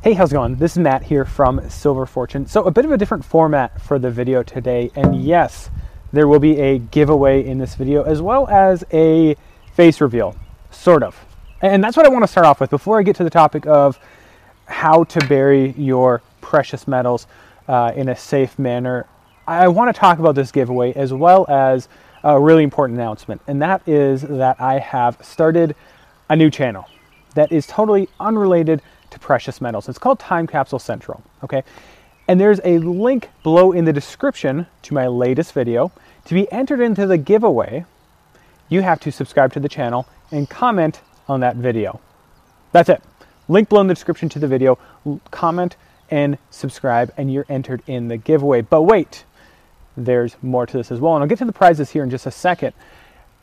Hey, how's it going? This is Matt here from Silver Fortune. So, a bit of a different format for the video today. And yes, there will be a giveaway in this video as well as a face reveal, sort of. And that's what I want to start off with before I get to the topic of how to bury your precious metals uh, in a safe manner. I want to talk about this giveaway as well as a really important announcement, and that is that I have started a new channel that is totally unrelated to precious metals. It's called Time Capsule Central, okay? And there's a link below in the description to my latest video. To be entered into the giveaway, you have to subscribe to the channel and comment on that video. That's it. Link below in the description to the video. Comment and subscribe, and you're entered in the giveaway. But wait, there's more to this as well. And I'll get to the prizes here in just a second.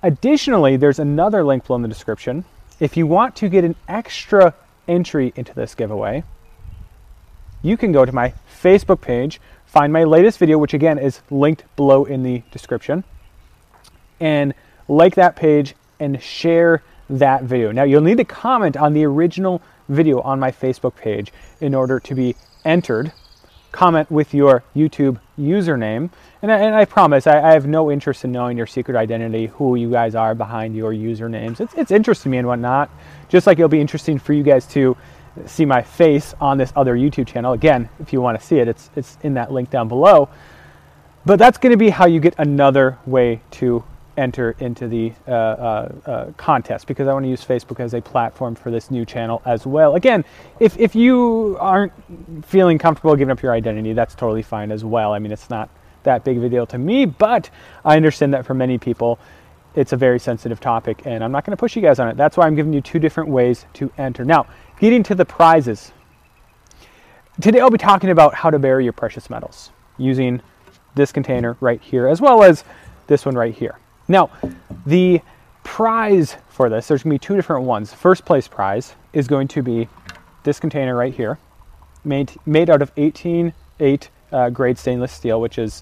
Additionally, there's another link below in the description. If you want to get an extra entry into this giveaway, you can go to my Facebook page, find my latest video, which again is linked below in the description, and like that page and share that video. Now, you'll need to comment on the original video on my Facebook page in order to be entered. Comment with your YouTube username. And I, and I promise, I, I, have no interest in knowing your secret identity, who you guys are behind your usernames. It's, it's interesting to me and whatnot. Just like it'll be interesting for you guys to see my face on this other YouTube channel. Again, if you want to see it, it's, it's in that link down below. But that's going to be how you get another way to enter into the uh, uh, uh, contest because I want to use Facebook as a platform for this new channel as well. Again, if, if you aren't feeling comfortable giving up your identity, that's totally fine as well. I mean, it's not that big of a deal to me, but I understand that for many people, it's a very sensitive topic, and I'm not going to push you guys on it. That's why I'm giving you two different ways to enter. Now, getting to the prizes. Today I'll be talking about how to bury your precious metals using this container right here, as well as this one right here. Now, the prize for this, there's to be two different ones. First place prize is going to be this container right here, made, made out of 18-8 uh, grade stainless steel, which is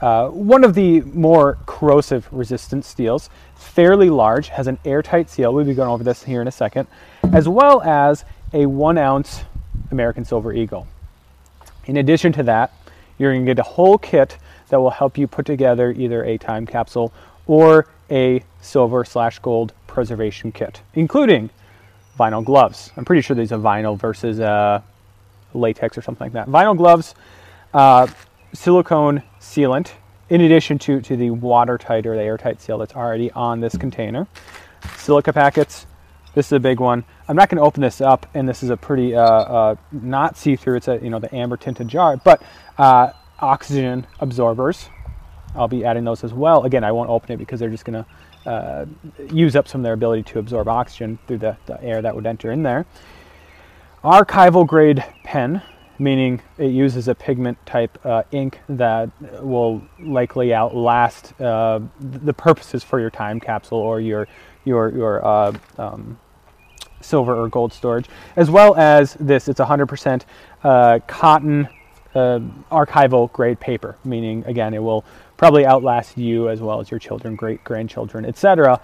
uh, one of the more corrosive resistant steels, fairly large, has an airtight seal. We'll be going over this here in a second, as well as a one ounce American Silver Eagle. In addition to that, you're going to get a whole kit that will help you put together either a time capsule or a silver slash gold preservation kit, including vinyl gloves. I'm pretty sure these are vinyl versus uh, latex or something like that. Vinyl gloves, uh, silicone sealant, in addition to, to the watertight or the airtight seal that's already on this container. Silica packets, this is a big one. I'm not going to open this up, and this is a pretty uh, uh, not see-through. It's a you know the amber tinted jar, but uh, oxygen absorbers. I'll be adding those as well. Again, I won't open it because they're just going to uh, use up some of their ability to absorb oxygen through the, the air that would enter in there. Archival grade pen, meaning it uses a pigment type uh, ink that will likely outlast uh, the purposes for your time capsule or your your your uh, um, silver or gold storage, as well as this. It's 100% uh, cotton uh, archival grade paper, meaning again it will probably outlast you as well as your children, great grandchildren, etc.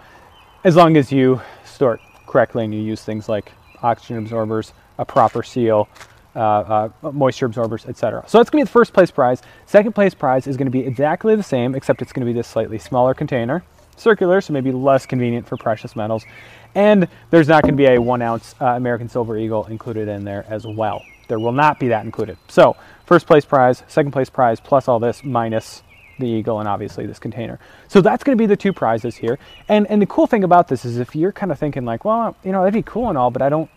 As long as you store it correctly and you use things like oxygen absorbers, a proper seal, uh, uh, moisture absorbers, etc. So that's going to be the first place prize. Second place prize is going to be exactly the same, except it's going to be this slightly smaller container, circular, so maybe less convenient for precious metals. And there's not going to be a one ounce uh, American Silver Eagle included in there as well. There will not be that included. So first place prize, second place prize, plus all this minus the eagle and obviously this container. So that's going to be the two prizes here. And and the cool thing about this is if you're kind of thinking like, well, you know, that'd be cool and all, but I don't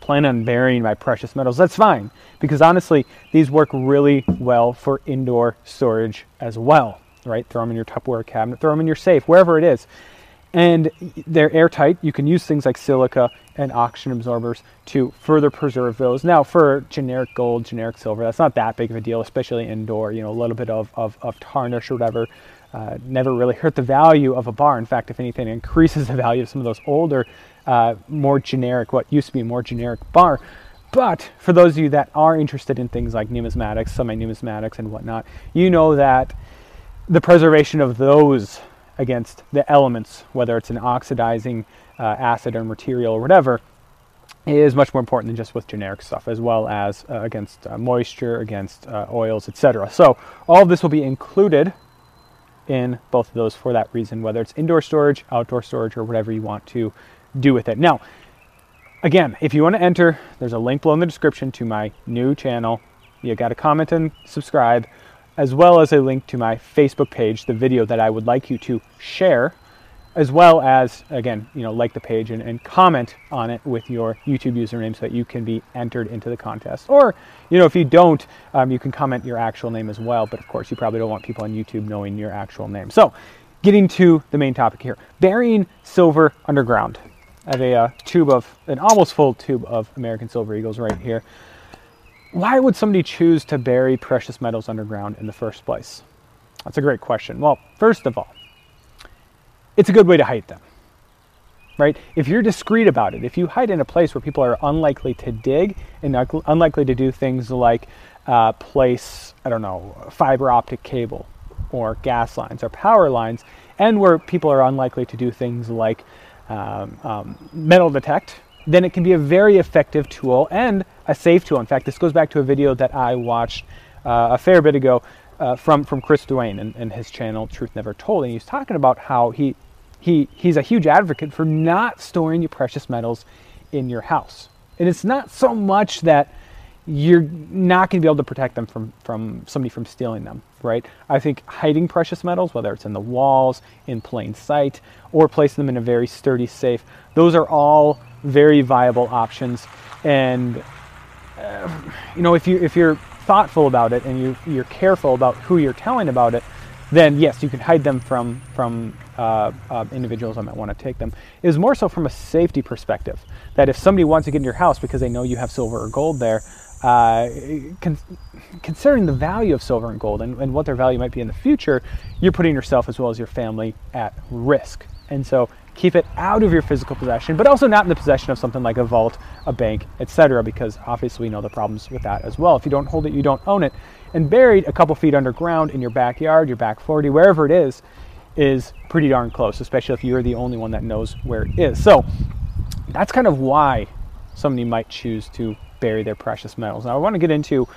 plan on burying my precious metals, that's fine because honestly, these work really well for indoor storage as well, right? Throw them in your Tupperware cabinet, throw them in your safe, wherever it is. And they're airtight. You can use things like silica and oxygen absorbers to further preserve those. Now, for generic gold, generic silver, that's not that big of a deal, especially indoor. You know, a little bit of, of, of tarnish or whatever uh, never really hurt the value of a bar. In fact, if anything, increases the value of some of those older, uh, more generic, what used to be a more generic bar. But for those of you that are interested in things like numismatics, semi-numismatics, and whatnot, you know that the preservation of those against the elements, whether it's an oxidizing uh, acid or material or whatever, is much more important than just with generic stuff, as well as uh, against uh, moisture, against uh, oils, etc. So all of this will be included in both of those for that reason, whether it's indoor storage, outdoor storage, or whatever you want to do with it. Now, again, if you want to enter, there's a link below in the description to my new channel. You got to comment and subscribe as well as a link to my Facebook page, the video that I would like you to share, as well as, again, you know, like the page and, and comment on it with your YouTube username so that you can be entered into the contest. Or, you know, if you don't, um, you can comment your actual name as well, but of course you probably don't want people on YouTube knowing your actual name. So, getting to the main topic here, burying silver underground. I have a uh, tube of, an almost full tube of American Silver Eagles right here why would somebody choose to bury precious metals underground in the first place? That's a great question. Well, first of all, it's a good way to hide them, right? If you're discreet about it, if you hide in a place where people are unlikely to dig and unlikely to do things like uh, place, I don't know, fiber optic cable or gas lines or power lines, and where people are unlikely to do things like um, um, metal detect, then it can be a very effective tool and a safe tool. In fact, this goes back to a video that I watched uh, a fair bit ago uh, from, from Chris Duane and, and, his channel Truth Never Told. And he's talking about how he, he, he's a huge advocate for not storing your precious metals in your house. And it's not so much that you're not going to be able to protect them from, from somebody from stealing them, right? I think hiding precious metals, whether it's in the walls, in plain sight, or placing them in a very sturdy safe, those are all very viable options. And you know, if you if you're thoughtful about it and you you're careful about who you're telling about it, then yes, you can hide them from from uh, uh, individuals that might want to take them. It is more so from a safety perspective that if somebody wants to get in your house because they know you have silver or gold there, uh, con- considering the value of silver and gold and, and what their value might be in the future, you're putting yourself as well as your family at risk. And so keep it out of your physical possession, but also not in the possession of something like a vault, a bank, etc., because obviously we know the problems with that as well. If you don't hold it, you don't own it. And buried a couple feet underground in your backyard, your back 40, wherever it is, is pretty darn close, especially if you're the only one that knows where it is. So that's kind of why somebody might choose to bury their precious metals. Now I want to get into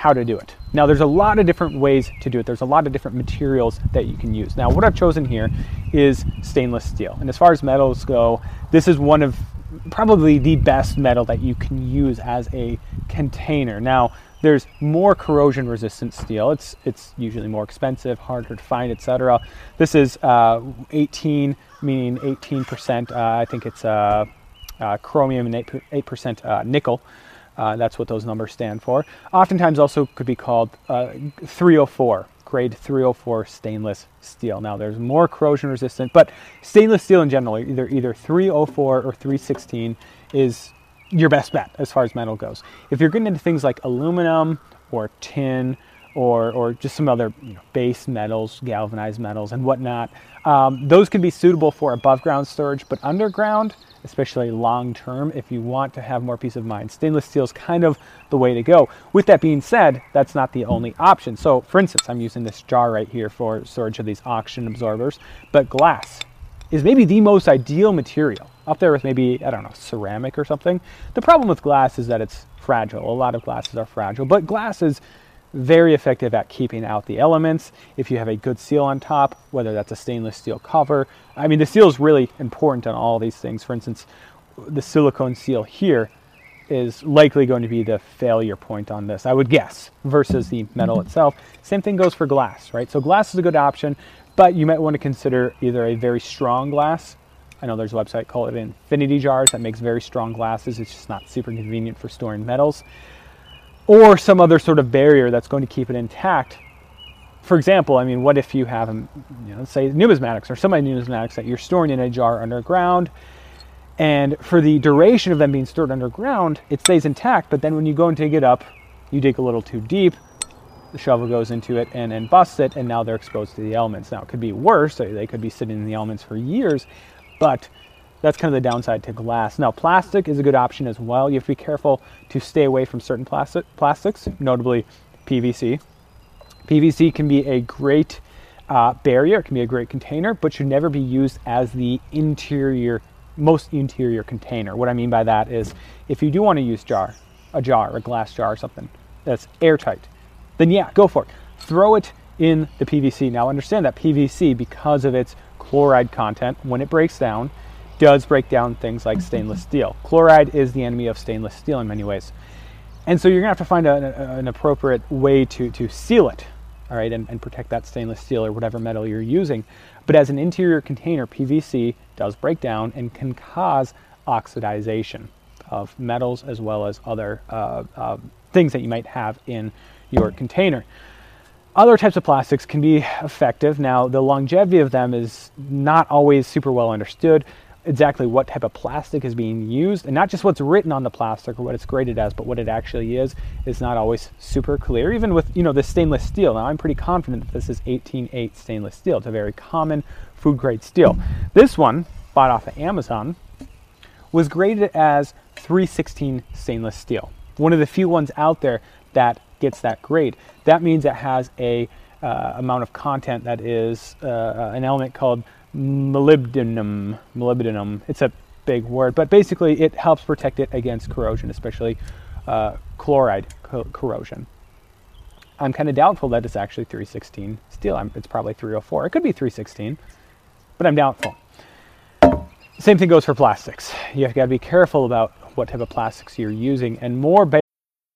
how to do it. Now there's a lot of different ways to do it. There's a lot of different materials that you can use. Now what I've chosen here is stainless steel. And as far as metals go, this is one of probably the best metal that you can use as a container. Now there's more corrosion resistant steel. It's it's usually more expensive, harder to find, etc. This is uh, 18, meaning 18%. Uh, I think it's uh, uh chromium and 8, percent uh, nickel. Uh, that's what those numbers stand for. Oftentimes also could be called uh, 304, grade 304 stainless steel. Now there's more corrosion resistant, but stainless steel in general, either either 304 or 316 is your best bet as far as metal goes. If you're getting into things like aluminum or tin or, or just some other you know, base metals, galvanized metals, and whatnot, um, those can be suitable for above ground storage, but underground, especially long term, if you want to have more peace of mind. Stainless steel is kind of the way to go. With that being said, that's not the only option. So, for instance, I'm using this jar right here for storage of these oxygen absorbers, but glass is maybe the most ideal material up there with maybe, I don't know, ceramic or something. The problem with glass is that it's fragile. A lot of glasses are fragile, but glass is very effective at keeping out the elements. If you have a good seal on top, whether that's a stainless steel cover, I mean, the seal is really important on all these things. For instance, the silicone seal here is likely going to be the failure point on this, I would guess, versus the metal itself. Same thing goes for glass, right? So glass is a good option, but you might want to consider either a very strong glass. I know there's a website called Infinity Jars that makes very strong glasses. It's just not super convenient for storing metals or some other sort of barrier that's going to keep it intact for example, I mean, what if you have, um, you know, say numismatics or semi-numismatics that you're storing in a jar underground, and for the duration of them being stored underground, it stays intact. But then when you go and dig it up, you dig a little too deep, the shovel goes into it and, and busts it, and now they're exposed to the elements. Now, it could be worse, they could be sitting in the elements for years, but that's kind of the downside to glass. Now, plastic is a good option as well. You have to be careful to stay away from certain plastic, plastics, notably PVC. PVC can be a great uh, barrier, it can be a great container, but should never be used as the interior, most interior container. What I mean by that is if you do want to use jar, a jar, a glass jar or something that's airtight, then yeah, go for it. Throw it in the PVC. Now understand that PVC, because of its chloride content, when it breaks down, does break down things like stainless steel. Chloride is the enemy of stainless steel in many ways. And so you're gonna have to find a, an appropriate way to, to seal it, all right, and, and protect that stainless steel or whatever metal you're using. But as an interior container, PVC does break down and can cause oxidization of metals as well as other uh, uh, things that you might have in your container. Other types of plastics can be effective. Now, the longevity of them is not always super well understood exactly what type of plastic is being used and not just what's written on the plastic or what it's graded as but what it actually is is not always super clear. Even with you know the stainless steel. Now i'm pretty confident that this is 188 stainless steel. It's a very common food grade steel. This one bought off of amazon was graded as 316 stainless steel. One of the few ones out there that gets that grade. That means it has a uh, amount of content that is uh, an element called molybdenum. Molybdenum. It's a big word, but basically it helps protect it against corrosion, especially uh, chloride co- corrosion. I'm kind of doubtful that it's actually 316 steel. I'm, it's probably 304. It could be 316, but I'm doubtful. Same thing goes for plastics. You have got to be careful about what type of plastics you're using, and more.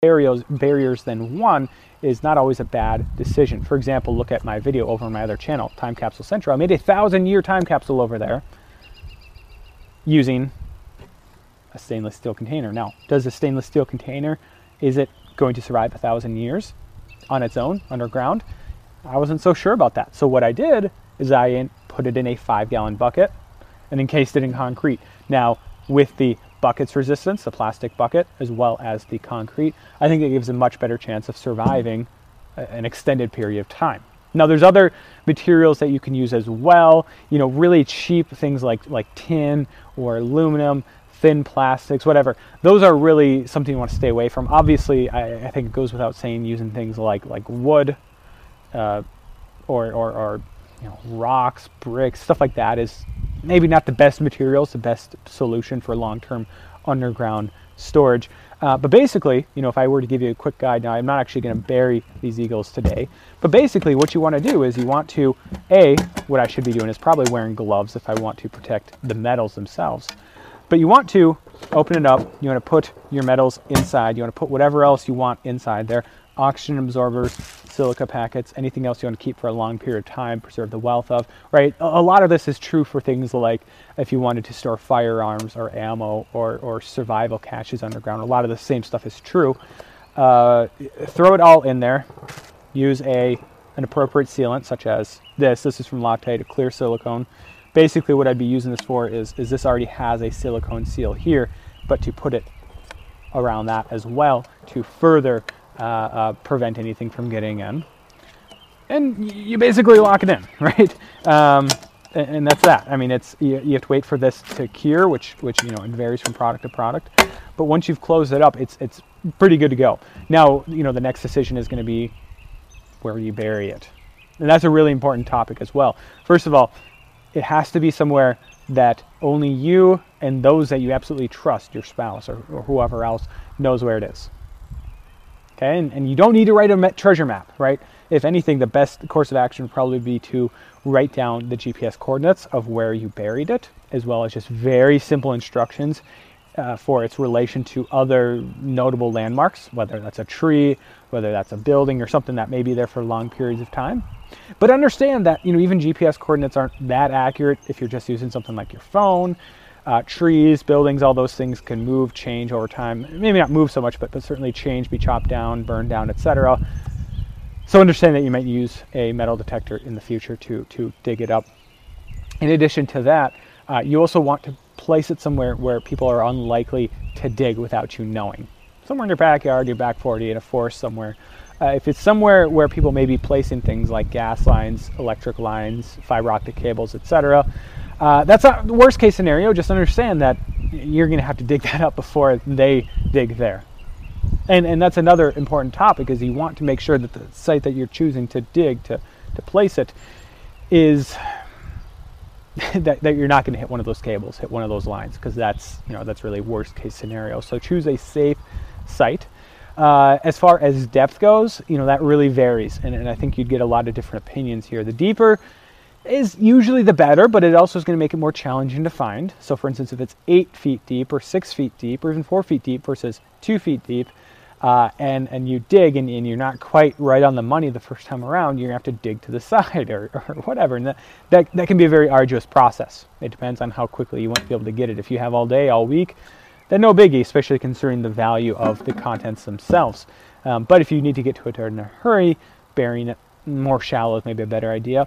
barriers, barriers than one is not always a bad decision. For example, look at my video over on my other channel, Time Capsule Central. I made a thousand year time capsule over there using a stainless steel container. Now, does a stainless steel container, is it going to survive a thousand years on its own underground? I wasn't so sure about that. So what I did is I put it in a five gallon bucket and encased it in concrete. Now, with the bucket's resistance, the plastic bucket, as well as the concrete, I think it gives a much better chance of surviving an extended period of time. Now, there's other materials that you can use as well. You know, really cheap things like like tin or aluminum, thin plastics, whatever. Those are really something you want to stay away from. Obviously, I, I think it goes without saying using things like like wood, uh, or, or or you know rocks, bricks, stuff like that is maybe not the best materials, the best solution for long-term underground storage. Uh, but basically, you know, if I were to give you a quick guide now, I'm not actually going to bury these eagles today. But basically, what you want to do is you want to, A, what I should be doing is probably wearing gloves if I want to protect the metals themselves. But you want to open it up. You want to put your metals inside. You want to put whatever else you want inside there oxygen absorbers, silica packets, anything else you want to keep for a long period of time, preserve the wealth of, right? A lot of this is true for things like if you wanted to store firearms or ammo or, or survival caches underground. A lot of the same stuff is true. Uh, throw it all in there. Use a an appropriate sealant such as this. This is from Loctite, a clear silicone. Basically what I'd be using this for is, is this already has a silicone seal here, but to put it around that as well to further prevent anything from getting in. And you basically lock it in, right? Um, and that's that. I mean, it's you, you, have to wait for this to cure, which which you know it varies from product to product. But once you've closed it up, it's it's pretty good to go. Now, you know, the next decision is going to be where you bury it, and that's a really important topic as well. First of all, it has to be somewhere that only you and those that you absolutely trust, your spouse or, or whoever else, knows where it is. Okay, and, and you don't need to write a treasure map, right? if anything, the best course of action would probably be to write down the GPS coordinates of where you buried it, as well as just very simple instructions uh, for its relation to other notable landmarks, whether that's a tree, whether that's a building, or something that may be there for long periods of time. But understand that you know even GPS coordinates aren't that accurate if you're just using something like your phone. Uh, trees, buildings, all those things can move, change over time. Maybe not move so much, but, but certainly change, be chopped down, burned down, etc. So understand that you might use a metal detector in the future to, to dig it up. In addition to that, uh, you also want to place it somewhere where people are unlikely to dig without you knowing. Somewhere in your backyard, your back 40, in a forest somewhere. Uh, if it's somewhere where people may be placing things like gas lines, electric lines, fiber optic cables, etc., uh, that's not the worst case scenario. Just understand that you're going to have to dig that up before they dig there. And, and that's another important topic is you want to make sure that the site that you're choosing to dig to, to place it is that, that you're not going to hit one of those cables, hit one of those lines, because that's you know that's really worst case scenario. So choose a safe site. Uh, as far as depth goes, you know that really varies, and, and I think you'd get a lot of different opinions here. The deeper is usually the better, but it also is going to make it more challenging to find. So, for instance, if it's eight feet deep, or six feet deep, or even four feet deep versus two feet deep, uh, and and you dig and, and, you're not quite right on the money the first time around, you're gonna have to dig to the side or, or whatever, and that, that that can be a very arduous process. It depends on how quickly you want to be able to get it. If you have all day, all week, then no biggie, especially considering the value of the contents themselves. Um, but if you need to get to it in a hurry, burying it more shallow is maybe a better idea.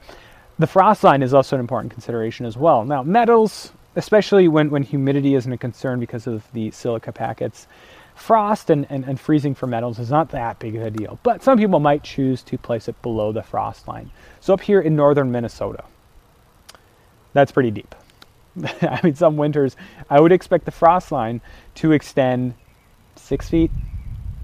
The frost line is also an important consideration as well. Now, metals, especially when, when humidity isn't a concern because of the silica packets, frost and, and, and, freezing for metals is not that big of a deal, but some people might choose to place it below the frost line. So up here in northern Minnesota, that's pretty deep. I mean, some winters, I would expect the frost line to extend six feet,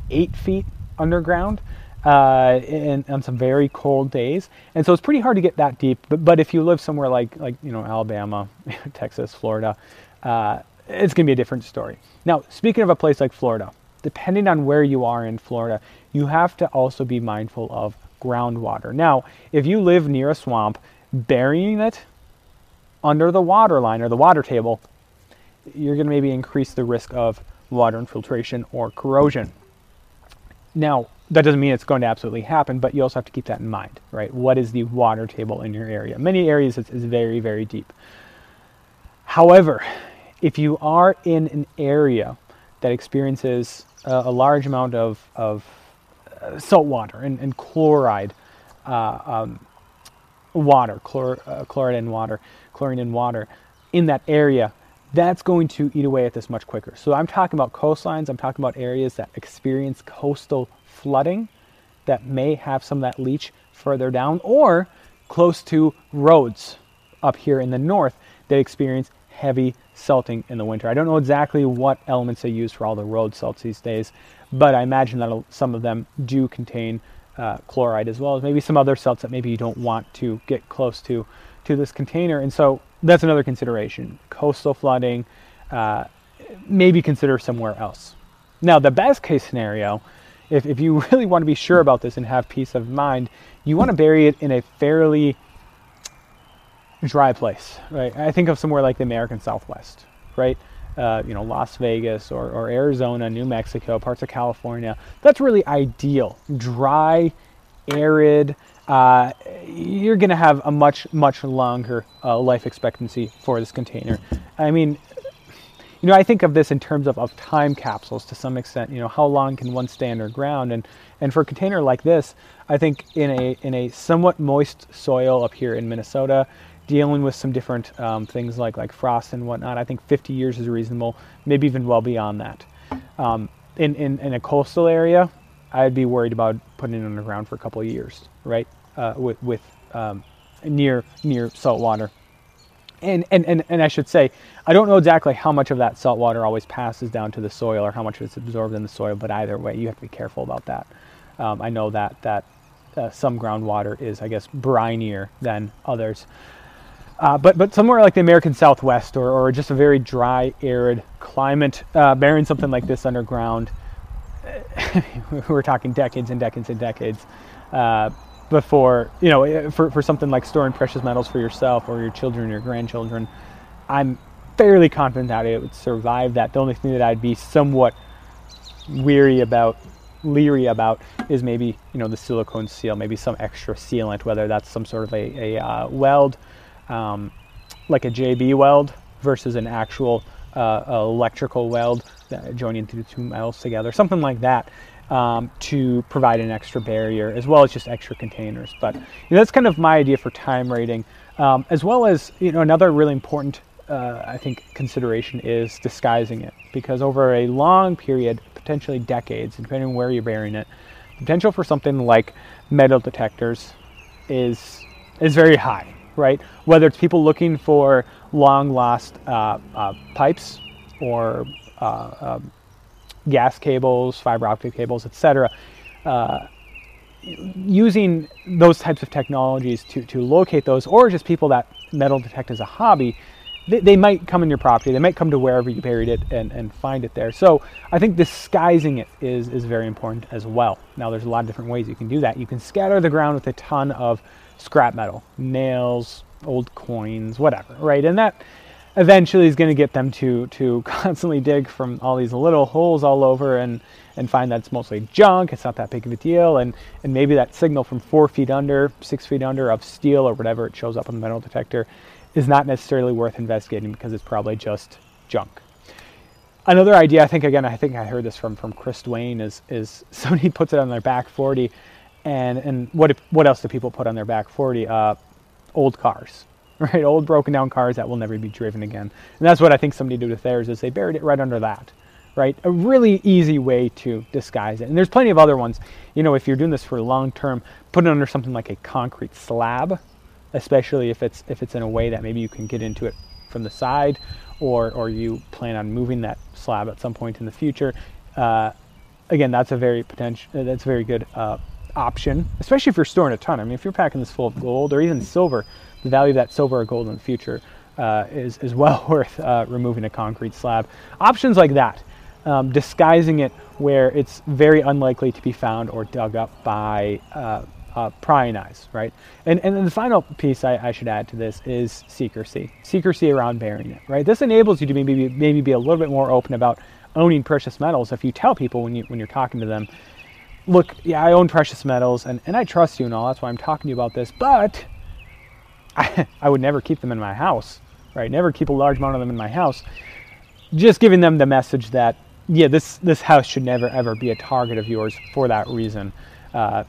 eight feet underground uh, in, on some very cold days. And so it's pretty hard to get that deep. But, but if you live somewhere like, like you know, Alabama, Texas, Florida, uh, it's going to be a different story. Now, speaking of a place like Florida, depending on where you are in Florida, you have to also be mindful of groundwater. Now, if you live near a swamp, burying it under the water line or the water table, you're going to maybe increase the risk of water infiltration or corrosion. Now, that doesn't mean it's going to absolutely happen, but you also have to keep that in mind, right? What is the water table in your area? Many areas it's, it's very, very deep. However, if you are in an area that experiences a large amount of, of uh, salt water and, and chloride uh, um, water, chlor, uh, chloride in water, chlorine in water in that area, that's going to eat away at this much quicker. So I'm talking about coastlines, I'm talking about areas that experience coastal flooding that may have some of that leach further down or close to roads up here in the north that experience heavy salting in the winter. I don't know exactly what elements they use for all the road salts these days, but I imagine that some of them do contain uh, chloride as well as maybe some other salts that maybe you don't want to get close to to this container. And so that's another consideration. Coastal flooding, uh, maybe consider somewhere else. Now, the best case scenario, if, if you really want to be sure about this and have peace of mind, you want to bury it in a fairly dry place, right? I think of somewhere like the American Southwest, right? Uh, you know, Las Vegas or, or Arizona, New Mexico, parts of California. That's really ideal. Dry, arid. Uh, you're going to have a much, much longer uh, life expectancy for this container. I mean, you know, I think of this in terms of, of time capsules to some extent. You know, how long can one stay underground? And and for a container like this, I think in a in a somewhat moist soil up here in Minnesota, dealing with some different um, things like like frost and whatnot. I think 50 years is reasonable, maybe even well beyond that. Um, in, in in a coastal area, I'd be worried about putting it underground for a couple of years, right? Uh, with with um, near near salt water. And, and, and, and I should say, I don't know exactly how much of that salt water always passes down to the soil or how much it's absorbed in the soil, but either way, you have to be careful about that. Um, I know that, that uh, some groundwater is, I guess, brinier than others. Uh, but but somewhere like the American Southwest or, or just a very dry, arid climate, uh, burying something like this underground, we're talking decades and decades and decades. Uh, before you know eh, for, for something like storing precious metals for yourself or your children or your grandchildren i'm fairly confident that it would survive that. The only thing that i'd be somewhat weary about leery about is maybe you know the silicone seal maybe some extra sealant whether that's some sort of a, a uh, weld um, like a jb weld versus an actual uh, electrical weld joining the two metals together something like that um, to provide an extra barrier as well as just extra containers. But you know, that's kind of my idea for time rating, um, as well as you know another really important uh, I think consideration is disguising it because over a long period, potentially decades, depending on where you're burying it, potential for something like metal detectors is is very high, right? Whether it's people looking for long lost uh, uh, pipes or uh, um, gas cables, fiber optic cables, etc. Uh, using those types of technologies to, to locate those, or just people that metal detect as a hobby, they, they, might come in your property. They might come to wherever you buried it and, and find it there. So I think disguising it is, is very important as well. Now, there's a lot of different ways you can do that. You can scatter the ground with a ton of scrap metal, nails, old coins, whatever, right? And that eventually is going to get them to to constantly dig from all these little holes all over and and find that it's mostly junk. It's not that big of a deal, and and maybe that signal from four feet under, six feet under of steel or whatever it shows up on the metal detector is not necessarily worth investigating because it's probably just junk. Another idea, I think again, I think I heard this from from Chris Duane is is somebody puts it on their back 40, and and what if, what else do people put on their back 40? Uh, old cars right? Old broken down cars that will never be driven again. And that's what I think somebody did with theirs is they buried it right under that, right? A really easy way to disguise it. And there's plenty of other ones. You know, if you're doing this for long term, put it under something like a concrete slab, especially if it's if it's in a way that maybe you can get into it from the side, or or you plan on moving that slab at some point in the future. Uh, again, that's a very potential. That's a very good. Uh, option, especially if you're storing a ton. I mean, if you're packing this full of gold or even silver, the value of that silver or gold in the future uh, is, is well worth uh, removing a concrete slab. Options like that, um, disguising it where it's very unlikely to be found or dug up by uh, uh, prying eyes, right? And, and then the final piece I, I, should add to this is secrecy. Secrecy around burying it, right? This enables you to maybe, maybe be a little bit more open about owning precious metals if you tell people when, you, when you're talking to them, look, yeah, I own precious metals and, and I trust you and all, that's why I'm talking to you about this, but I, I would never keep them in my house, right? Never keep a large amount of them in my house. Just giving them the message that, yeah, this, this house should never ever be a target of yours for that reason. Uh,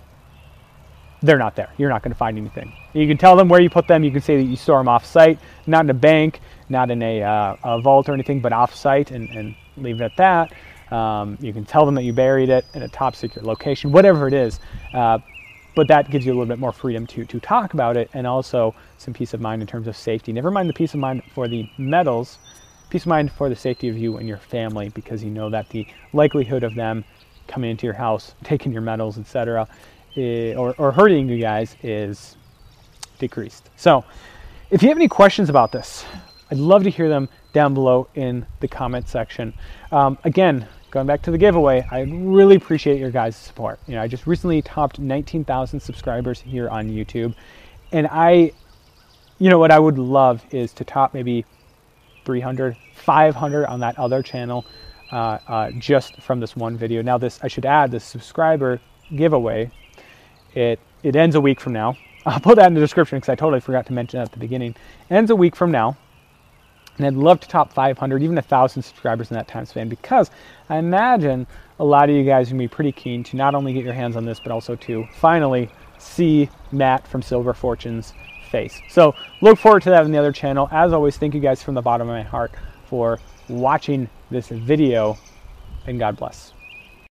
they're not there. You're not going to find anything. You can tell them where you put them. You can say that you store them off site, not in a bank, not in a, uh, a vault or anything, but off site and, and leave it at that. Um, you can tell them that you buried it in a top secret location, whatever it is. Uh, but that gives you a little bit more freedom to, to talk about it and also some peace of mind in terms of safety. Never mind the peace of mind for the metals, peace of mind for the safety of you and your family because you know that the likelihood of them coming into your house, taking your metals, etc., eh, or, or hurting you guys is decreased. So, if you have any questions about this, I'd love to hear them down below in the comment section. Um, again, going back to the giveaway, I really appreciate your guys' support. You know, I just recently topped 19,000 subscribers here on YouTube, and I, you know, what I would love is to top maybe 300, 500 on that other channel, uh, uh, just from this one video. Now, this I should add the subscriber giveaway. It it ends a week from now. I'll put that in the description because I totally forgot to mention that at the beginning. It ends a week from now. And I'd love to top 500, even 1,000 subscribers in that time span because I imagine a lot of you guys are going to be pretty keen to not only get your hands on this, but also to finally see Matt from Silver Fortunes face. So look forward to that on the other channel. As always, thank you guys from the bottom of my heart for watching this video, and God bless.